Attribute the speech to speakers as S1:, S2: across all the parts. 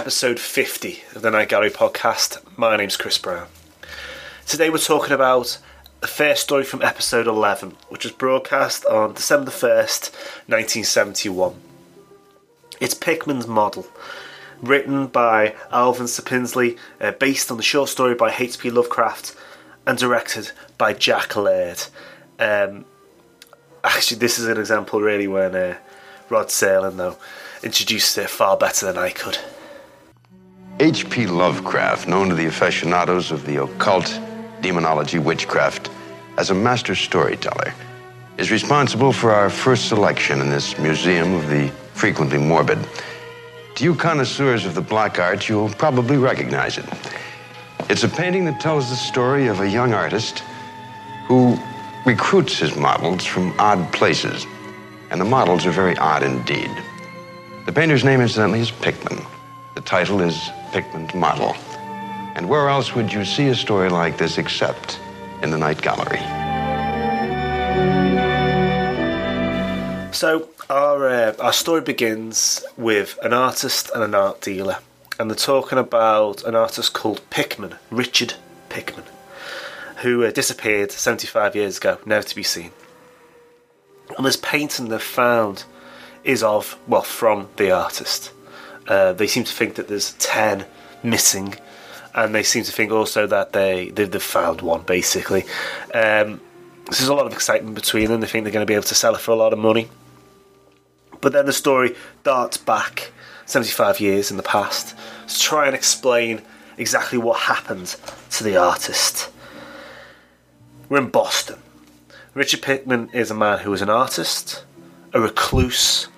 S1: episode 50 of the Night Gallery podcast. My name's Chris Brown. Today we're talking about the first story from episode 11, which was broadcast on December the 1st, 1971. It's Pickman's Model, written by Alvin Sapinsley, uh, based on the short story by H.P. Lovecraft, and directed by Jack Laird. Um, actually, this is an example really when uh, Rod Serling, though, introduced it far better than I could.
S2: H.P. Lovecraft, known to the aficionados of the occult, demonology, witchcraft, as a master storyteller, is responsible for our first selection in this museum of the frequently morbid. To you connoisseurs of the black art, you'll probably recognize it. It's a painting that tells the story of a young artist who recruits his models from odd places. And the models are very odd indeed. The painter's name, incidentally, is Pickman. The title is Pickman's Model. And where else would you see a story like this except in the Night Gallery?
S1: So, our, uh, our story begins with an artist and an art dealer. And they're talking about an artist called Pickman, Richard Pickman, who uh, disappeared 75 years ago, never to be seen. And this painting they've found is of, well, from the artist. Uh, they seem to think that there's 10 missing, and they seem to think also that they, they've, they've found one, basically. Um, so there's a lot of excitement between them. They think they're going to be able to sell it for a lot of money. But then the story darts back 75 years in the past to try and explain exactly what happened to the artist. We're in Boston. Richard Pickman is a man who is an artist, a recluse,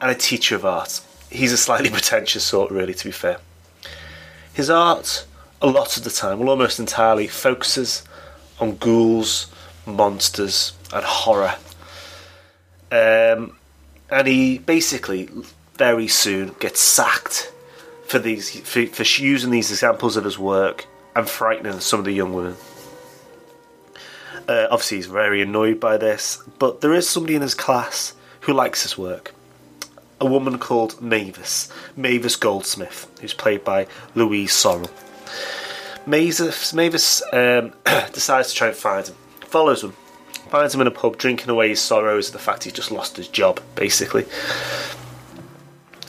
S1: and a teacher of art. He's a slightly pretentious sort, really, to be fair. His art, a lot of the time, well, almost entirely, focuses on ghouls, monsters, and horror. Um, and he basically very soon gets sacked for these for, for using these examples of his work and frightening some of the young women. Uh, obviously, he's very annoyed by this, but there is somebody in his class who likes his work. A woman called Mavis, Mavis Goldsmith, who's played by Louise Sorel. Mavis, Mavis um, decides to try and find him, follows him, finds him in a pub drinking away his sorrows at the fact he's just lost his job, basically.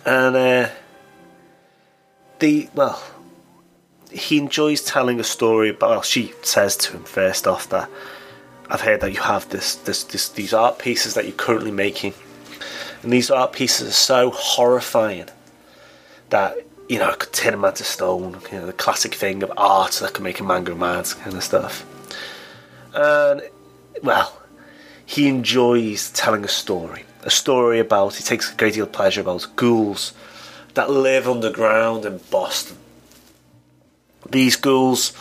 S1: And uh, the well, he enjoys telling a story. But well, she says to him first off that I've heard that you have this, this, this these art pieces that you're currently making, and these art pieces are so horrifying that you know it could turn a man to stone. You know the classic thing of art that can make a man go mad, kind of stuff. And well, he enjoys telling a story. A story about, he takes a great deal of pleasure about ghouls that live underground in Boston. These ghouls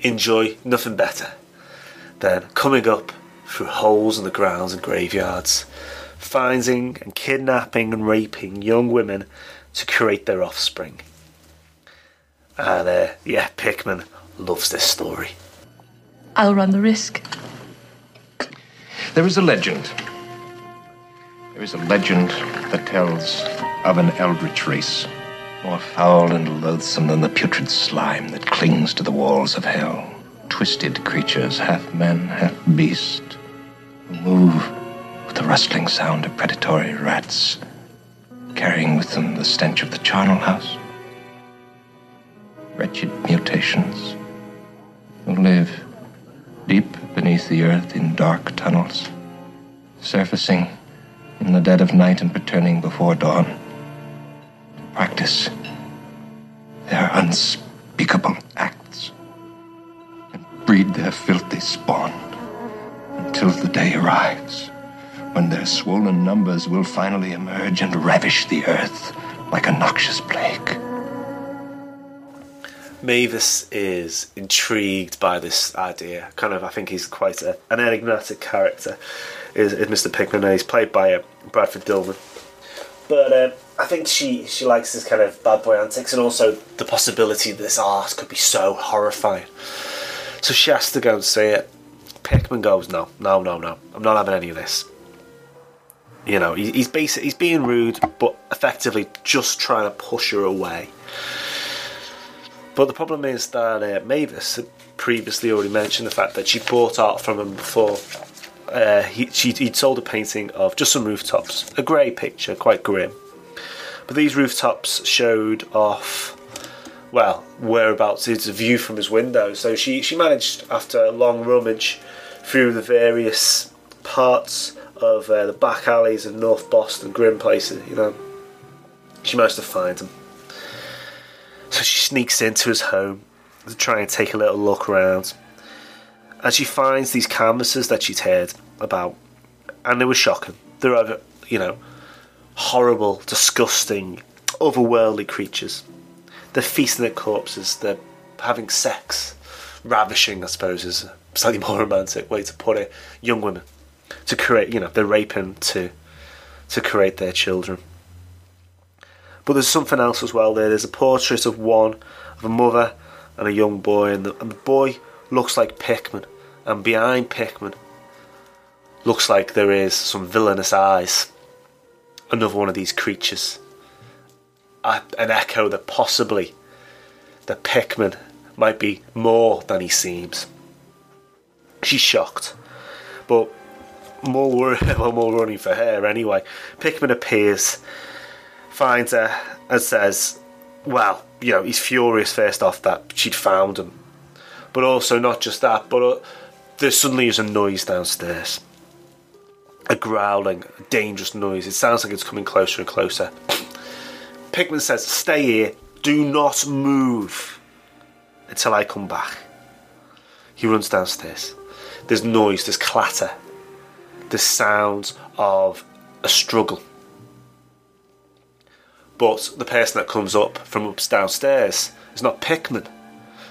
S1: enjoy nothing better than coming up through holes in the grounds and graveyards, finding and kidnapping and raping young women to create their offspring. And uh, yeah, Pickman loves this story.
S3: I'll run the risk.
S4: There is a legend. There is a legend that tells of an eldritch race, more foul and loathsome than the putrid slime that clings to the walls of hell. Twisted creatures, half man, half beast, who move with the rustling sound of predatory rats, carrying with them the stench of the charnel house. Wretched mutations who live deep beneath the earth in dark tunnels, surfacing in the dead of night and returning before dawn. To practice their unspeakable acts and breed their filthy spawn until the day arrives when their swollen numbers will finally emerge and ravish the earth like a noxious plague.
S1: Mavis is intrigued by this idea. Kind of, I think he's quite a, an enigmatic character. Is, is Mr. Pickman? And he's played by uh, Bradford Dillman. But um, I think she she likes this kind of bad boy antics, and also the possibility that this art could be so horrifying. So she has to go and see it. Pickman goes, "No, no, no, no. I'm not having any of this." You know, he's basic, he's being rude, but effectively just trying to push her away But the problem is that uh, Mavis had previously already mentioned the fact that she bought art from him before. Uh, he, she, he'd sold a painting of just some rooftops, a grey picture, quite grim. But these rooftops showed off, well, whereabouts it's a view from his window. So she, she managed, after a long rummage through the various parts of uh, the back alleys of North Boston, grim places, you know, she managed to find him. So she sneaks into his home to try and take a little look around. And she finds these canvases that she'd heard about, and they were shocking. They're, over, you know, horrible, disgusting, otherworldly creatures. They're feasting at corpses, they're having sex. Ravishing, I suppose, is a slightly more romantic way to put it. Young women. To create, you know, they're raping to, to create their children. But there's something else as well there. There's a portrait of one, of a mother and a young boy, and the, and the boy looks like Pickman, and behind Pickman looks like there is some villainous eyes. Another one of these creatures. An echo that possibly the Pickman might be more than he seems. She's shocked, but more worry, well, more running for her anyway. Pickman appears finds her and says, well, you know, he's furious first off that she'd found him. But also, not just that, but uh, there suddenly is a noise downstairs. A growling, a dangerous noise. It sounds like it's coming closer and closer. Pickman says, Stay here, do not move until I come back. He runs downstairs. There's noise, there's clatter, there's sounds of a struggle but the person that comes up from downstairs is not Pickman,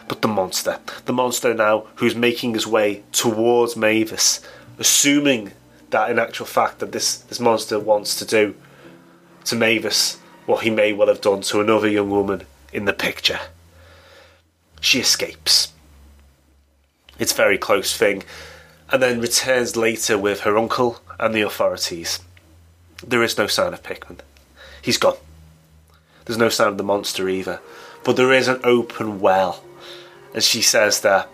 S1: but the monster. The monster now who's making his way towards Mavis, assuming that in actual fact that this, this monster wants to do to Mavis what he may well have done to another young woman in the picture. She escapes. It's a very close thing, and then returns later with her uncle and the authorities. There is no sign of Pickman. He's gone. There's no sign of the monster either. But there is an open well. And she says that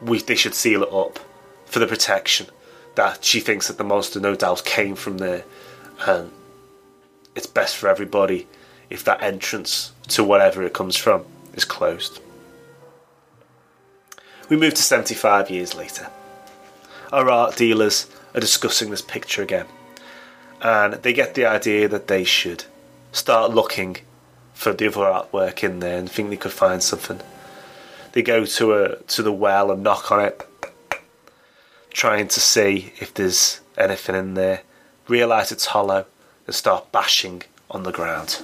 S1: we they should seal it up for the protection. That she thinks that the monster no doubt came from there. And it's best for everybody if that entrance to whatever it comes from is closed. We move to 75 years later. Our art dealers are discussing this picture again. And they get the idea that they should start looking for the other artwork in there and think they could find something. They go to a to the well and knock on it, trying to see if there's anything in there. Realise it's hollow and start bashing on the ground.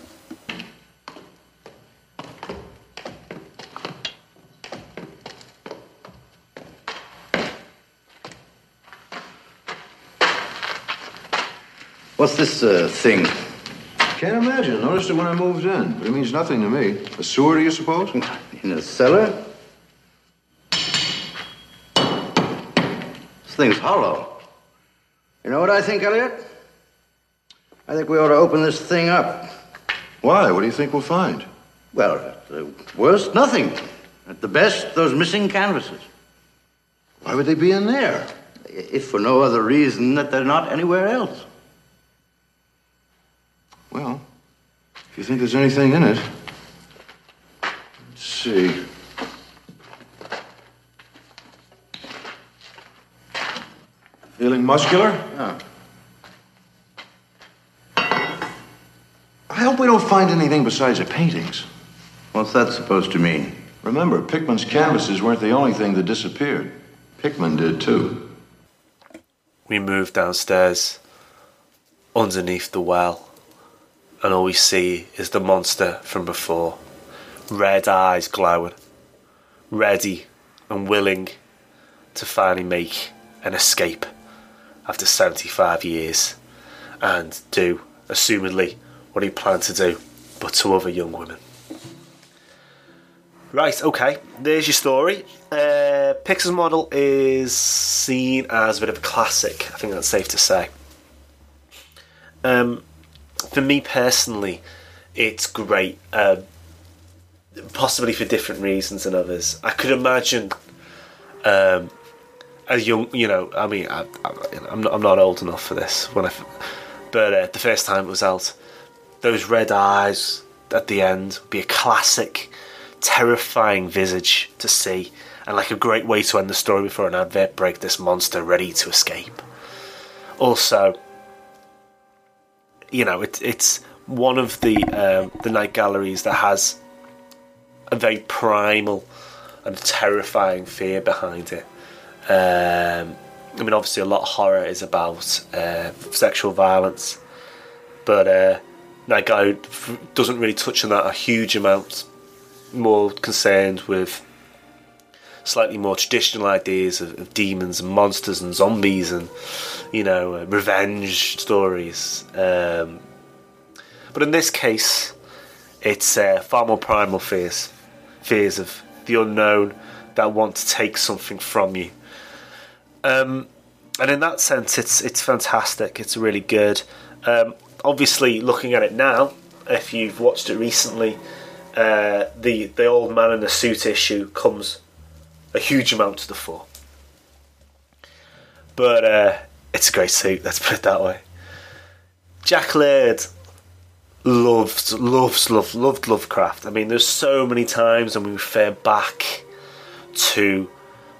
S5: What's this uh, thing?
S6: Can't imagine. Noticed it when I moved in, but it means nothing to me. A sewer, do you suppose?
S5: In a cellar? This thing's hollow. You know what I think, Elliot? I think we ought to open this thing up.
S6: Why? What do you think we'll find?
S5: Well, at the worst, nothing. At the best, those missing canvases.
S6: Why would they be in there?
S5: If for no other reason that they're not anywhere else.
S6: Well, if you think there's anything in it. Let's see. Feeling muscular?
S5: Yeah.
S6: I hope we don't find anything besides the paintings.
S5: What's that supposed to mean?
S6: Remember, Pickman's canvases weren't the only thing that disappeared. Pickman did too.
S1: We move downstairs underneath the well, and all we see is the monster from before. Red eyes glowing, ready and willing to finally make an escape after 75 years and do, assumedly, what he planned to do, but to other young women. Right, okay, there's your story. Uh, Pickman's model is seen as a bit of a classic, I think that's safe to say. Um, for me personally, it's great. Um, possibly for different reasons than others. I could imagine um, a young, you know, I mean, I, I, am not, I'm not old enough for this when I, but uh, the first time it was out, those red eyes at the end would be a classic, terrifying visage to see, and like a great way to end the story before an advert break. This monster ready to escape. Also, you know, it, it's one of the um, the night galleries that has a very primal and terrifying fear behind it. Um, I mean, obviously, a lot of horror is about uh, sexual violence, but uh, Night Gallery doesn't really touch on that a huge amount. More concerned with slightly more traditional ideas of, of demons and monsters and zombies and you know uh, revenge stories. Um, but in this case, it's uh, far more primal fears fears of the unknown that want to take something from you. Um, and in that sense, it's it's fantastic. It's really good. Um, obviously, looking at it now, if you've watched it recently, uh, the the old man in the suit issue comes a huge amount to the fore. But uh, it's a great suit. Let's put it that way. Jack Laird loved, loves, loved, loved Lovecraft. I mean, there's so many times when we refer back to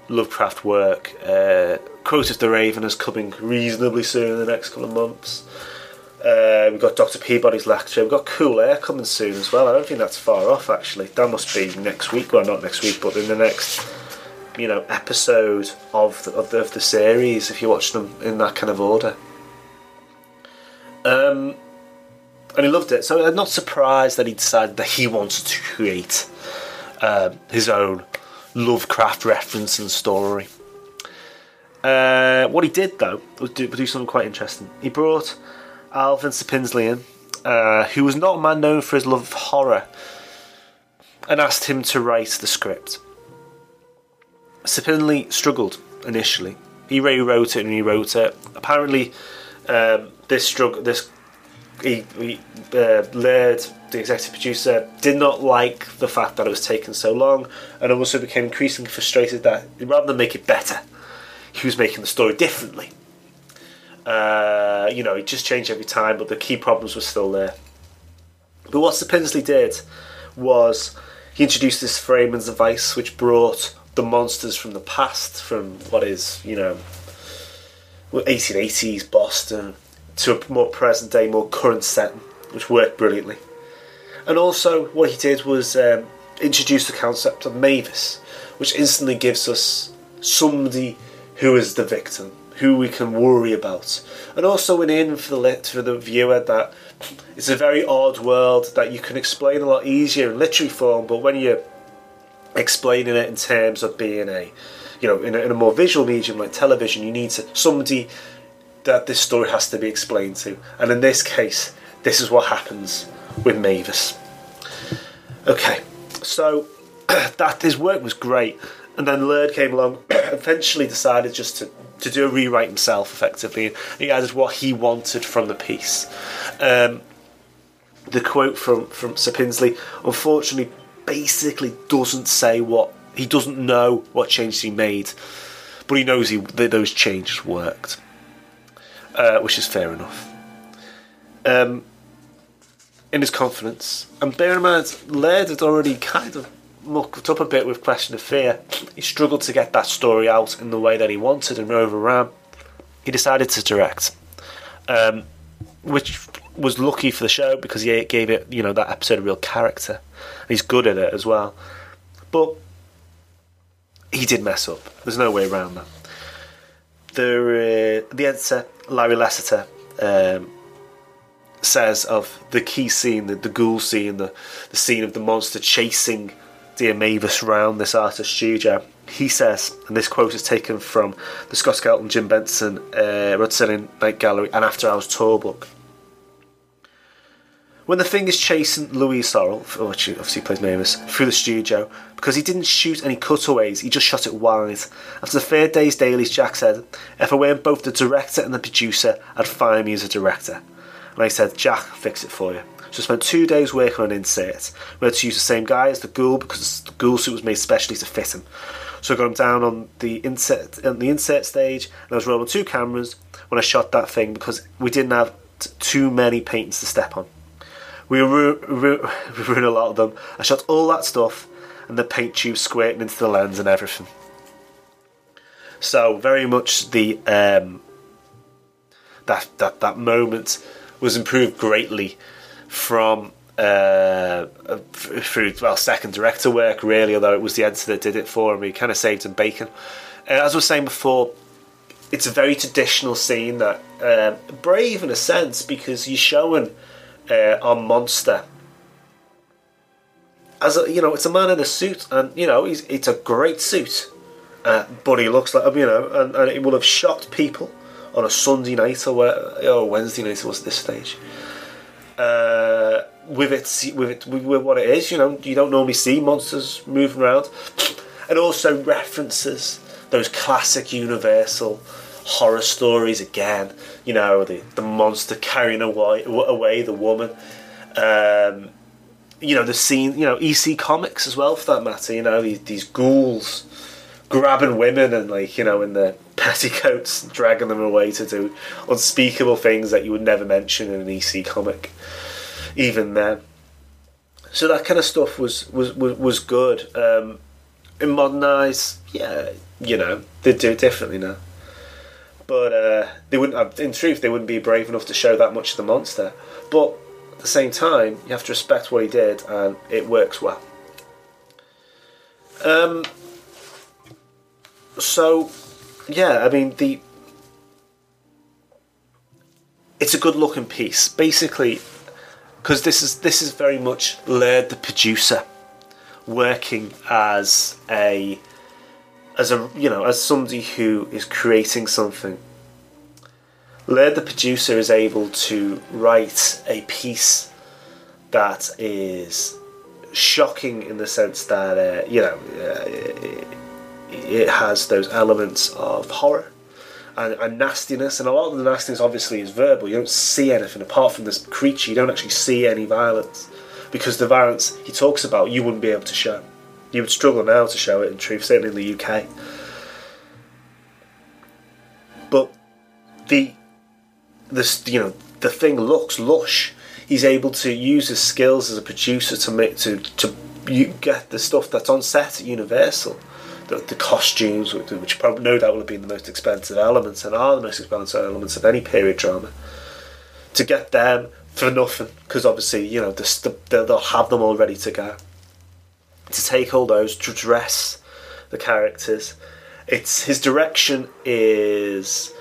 S1: Lovecraft work. Uh, Quote of the Raven is coming reasonably soon in the next couple of months. Uh, we've got Dr. Peabody's lecture. We've got Cool Air coming soon as well. I don't think that's far off actually. That must be next week. Well, not next week, but in the next, you know, episode of the, of the, of the series. If you watch them in that kind of order. Um, and he loved it. So I'm not surprised that he decided that he wanted to create uh, his own Lovecraft reference and story. Uh, what he did though was do, do, something quite interesting. He brought Alvin Sapinsley in, uh, who was not a man known for his love of horror, and asked him to write the script. Sapinsley struggled initially. He rewrote it and he wrote it. Apparently, um, this struggle, this he, he uh, Laird, the executive producer, did not like the fact that it was taking so long, and also became increasingly frustrated that rather than make it better, he was making the story differently. Uh, you know, it just changed every time, but the key problems were still there. But what Sapinsley did was he introduced this framing device, which brought the monsters from the past, from what is you know, 1880s Boston, to a more present day, more current setting, which worked brilliantly. And also, what he did was um, introduce the concept of Mavis, which instantly gives us somebody who is the victim, who we can worry about, and also an in for the lit for the viewer that it's a very odd world that you can explain a lot easier in literary form, but when you're explaining it in terms of being a you know in a, in a more visual medium like television, you need to, somebody that this story has to be explained to. And in this case, this is what happens with Mavis. Okay, so that his work was great, and then Laird came along, eventually decided just to, to do a rewrite himself effectively. He added what he wanted from the piece. Um, the quote from from Sapinsley unfortunately, basically doesn't say what he doesn't know what changes he made, but he knows he that those changes worked uh, which is fair enough. Um, in his confidence, and bear in mind, Laird had already kind of mucked up a bit with Question of Fear. He struggled to get that story out in the way that he wanted, and Rover Ram, he decided to direct, um, which was lucky for the show because he gave it, you know, that episode a real character. He's good at it as well, but he did mess up. There's no way around that. The uh, the editor Larry Lasseter um, says of the key scene, the, the ghoul scene, the, the scene of the monster chasing dear Mavis round this artist studio. He says, and this quote is taken from the Scott Skelton, Jim Benson, uh, Rod Serling Night Gallery, and After Hours tour book. When the thing is chasing Louise Sorel, which obviously plays Mavis, through the studio, because he didn't shoot any cutaways, he just shot it wide. After the third day's dailies, Jack said, If I weren't both the director and the producer, I'd fire me as a director. And I said, Jack, fix it for you. So I spent two days working on an insert. We had to use the same guy as the ghoul because the ghoul suit was made specially to fit him. So I got him down on the insert on the insert stage, and I was rolling two cameras when I shot that thing because we didn't have t- too many paintings to step on. We ru- ru- ruined a lot of them. I shot all that stuff, and the paint tube squirting into the lens and everything. So very much the um, that that that moment was improved greatly from uh, through well second director work really. Although it was the editor that did it for me, kind of saved him bacon. Uh, as I was saying before, it's a very traditional scene that uh, brave in a sense because you're showing uh, on monster. As a, you know it's a man in a suit and you know he's, it's a great suit uh, but he looks like you know and, and it will have shocked people on a Sunday night or, where, or Wednesday night it was this stage. Uh, with it with it with what it is you know you don't normally see monsters moving around. And also references those classic universal horror stories again you know the, the monster carrying away, away the woman. Um, you know the scene you know EC comics as well for that matter you know these, these ghouls grabbing women and like you know in their petticoats dragging them away to do unspeakable things that you would never mention in an EC comic even then. So that kind of stuff was was was, was good. Um, in modern eyes yeah you know they do it differently now but uh, they wouldn't have, in truth they wouldn't be brave enough to show that much of the monster. But at the same time you have to respect what he did and it works well. Um, so yeah i mean the it's a good looking piece. Basically because this is this is very much Laird the producer working as a as a you know as somebody who is creating something Laird the producer is able to write a piece that is shocking in the sense that uh, you know uh, it, has those elements of horror and, and, nastiness, and a lot of the nastiness obviously is verbal. You don't see anything apart from this creature. You don't actually see any violence because the violence he talks about you wouldn't be able to show. You would struggle now to show it in truth, certainly in the UK. But the this you know the thing looks lush. He's able to use his skills as a producer to make to to you get the stuff that's on set at Universal the, the costumes, which probably no doubt will have been the most expensive elements and are the most expensive elements of any period drama, to get them for nothing because obviously you know the, the, they'll have them all ready to go. To take all those to dress the characters, it's his direction is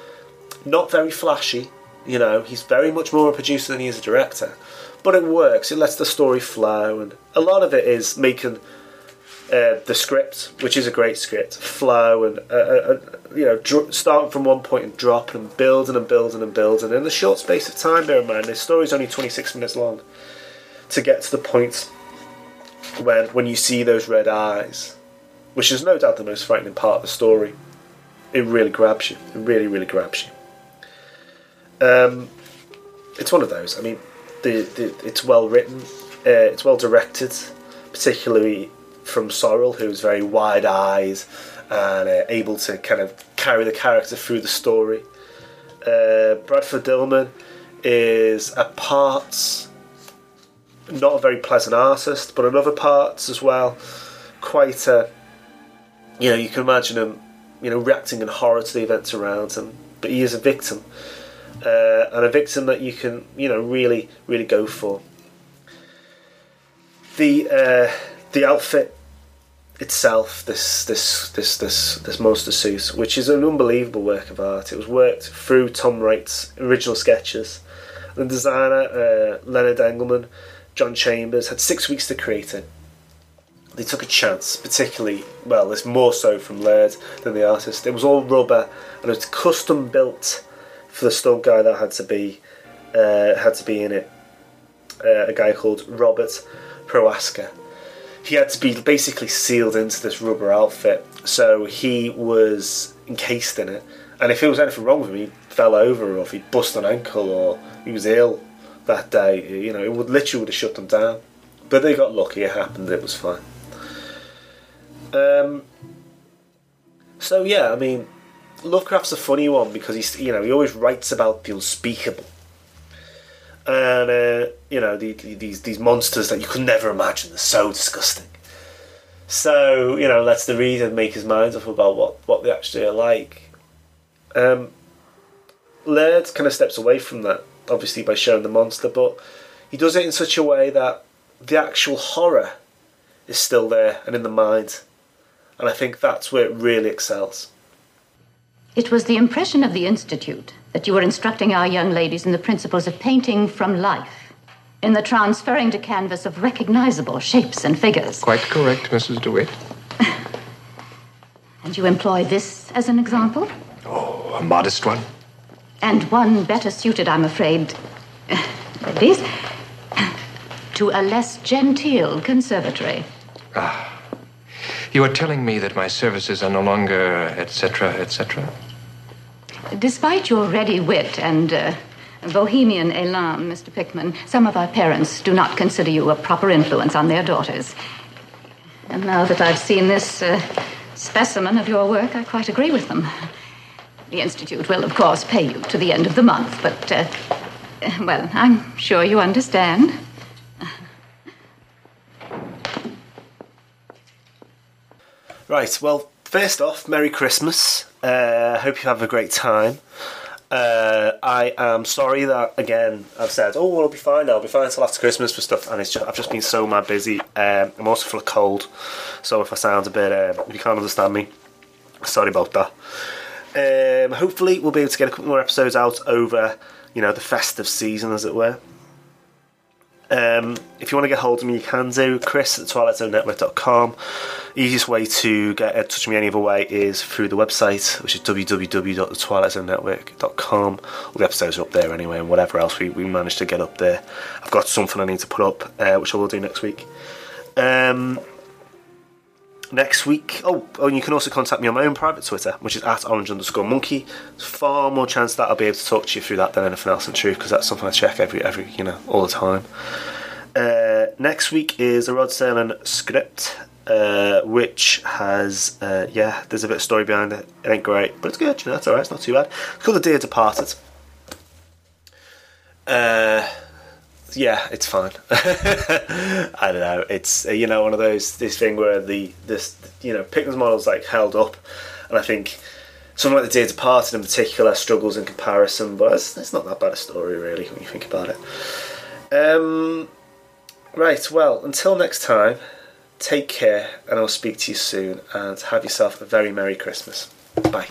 S1: not very flashy. You know, he's very much more a producer than he is a director, but it works. It lets the story flow, and a lot of it is making uh, the script, which is a great script, flow and uh, uh, you know dr- starting from one point and dropping and building and building and building in the short space of time. Bear in mind, this story is only twenty six minutes long to get to the point when when you see those red eyes, which is no doubt the most frightening part of the story. It really grabs you. It really, really grabs you. Um, it's one of those. I mean, the, the it's well written. Uh, it's well directed, particularly from Sorel, who's very wide eyed and uh, able to kind of carry the character through the story. Uh, Bradford Dillman is at parts not a very pleasant artist, but in other parts as well, quite a you know you can imagine him you know reacting in horror to the events around him, but he is a victim. Uh, and a victim that you can, you know, really, really go for. The uh, the outfit itself, this this this this this monster suit, which is an unbelievable work of art. It was worked through Tom Wright's original sketches. The designer uh, Leonard Engelman, John Chambers had six weeks to create it. They took a chance, particularly well, it's more so from Laird than the artist. It was all rubber and it was custom built for the stunt guy that had to be uh, had to be in it. Uh, a guy called Robert Prohaska he had to be basically sealed into this rubber outfit. So he was encased in it. And if there was anything wrong with him, he fell over or if he bust an ankle or he was ill that day. You know, it would literally would have shut them down. But they got lucky. It happened. It was fine. Um. So yeah, I mean, Lovecraft's a funny one because he's you know he always writes about the unspeakable, and uh, you know the, the, these these monsters that you could never imagine. They're so disgusting. So you know, lets the reader make his mind up about what what they actually are like. Um, Laird kind of steps away from that, obviously by showing the monster, but he does it in such a way that the actual horror is still there and in the mind, and I think that's where it really excels.
S7: It was the impression of the Institute that you were instructing our young ladies in the principles of painting from life, in the transferring to canvas of recognizable shapes and figures.
S4: Quite correct, Mrs. DeWitt.
S7: And you employ this as an example?
S4: Oh, a modest one.
S7: And one better suited, I'm afraid, ladies, to a less genteel conservatory. Ah.
S4: You are telling me that my services are no longer, etc., etc.?
S7: Despite your ready wit and uh, bohemian elan, Mr. Pickman, some of our parents do not consider you a proper influence on their daughters. And now that I've seen this uh, specimen of your work, I quite agree with them. The Institute will, of course, pay you to the end of the month, but, uh, well, I'm sure you understand.
S1: Right, well, first off, Merry Christmas. Uh, hope you have a great time. Uh, I am sorry that again I've said, oh, well, I'll be fine. I'll be fine until after Christmas for stuff, and it's just, I've just been so mad busy. Um, I'm also full of cold, so if I sound a bit, uh, if you can't understand me, sorry about that. Um, hopefully, we'll be able to get a couple more episodes out over, you know, the festive season, as it were. Um, if you want to get hold of me, you can do. Chris at twilightzonenetwork.com. Easiest way to get in touch with me any other way is through the website, which is www.twilightzonenetwork.com. All the episodes are up there anyway, and whatever else we, we managed to get up there. I've got something I need to put up, uh, which I will do next week. Um, next week. Oh, oh, and you can also contact me on my own private Twitter, which is at orange underscore monkey. There's far more chance that I'll be able to talk to you through that than anything else in truth, because that's something I check every, every, you know, all the time. Uh, next week is a Rod Serling script, uh, which has, uh, yeah, there's a bit of story behind it. It ain't great, but it's good, you know, alright, it's not too bad. It's called The Dear Departed. Uh, yeah, it's fine. I don't know. It's uh, you know one of those this thing where the this you know Pickman's model's like held up, and I think something like the Dear Departed in particular struggles in comparison, but it's, it's not that bad a story really when you think about it. Um, right. Well, until next time, take care, and I'll speak to you soon, and have yourself a very merry Christmas. Bye.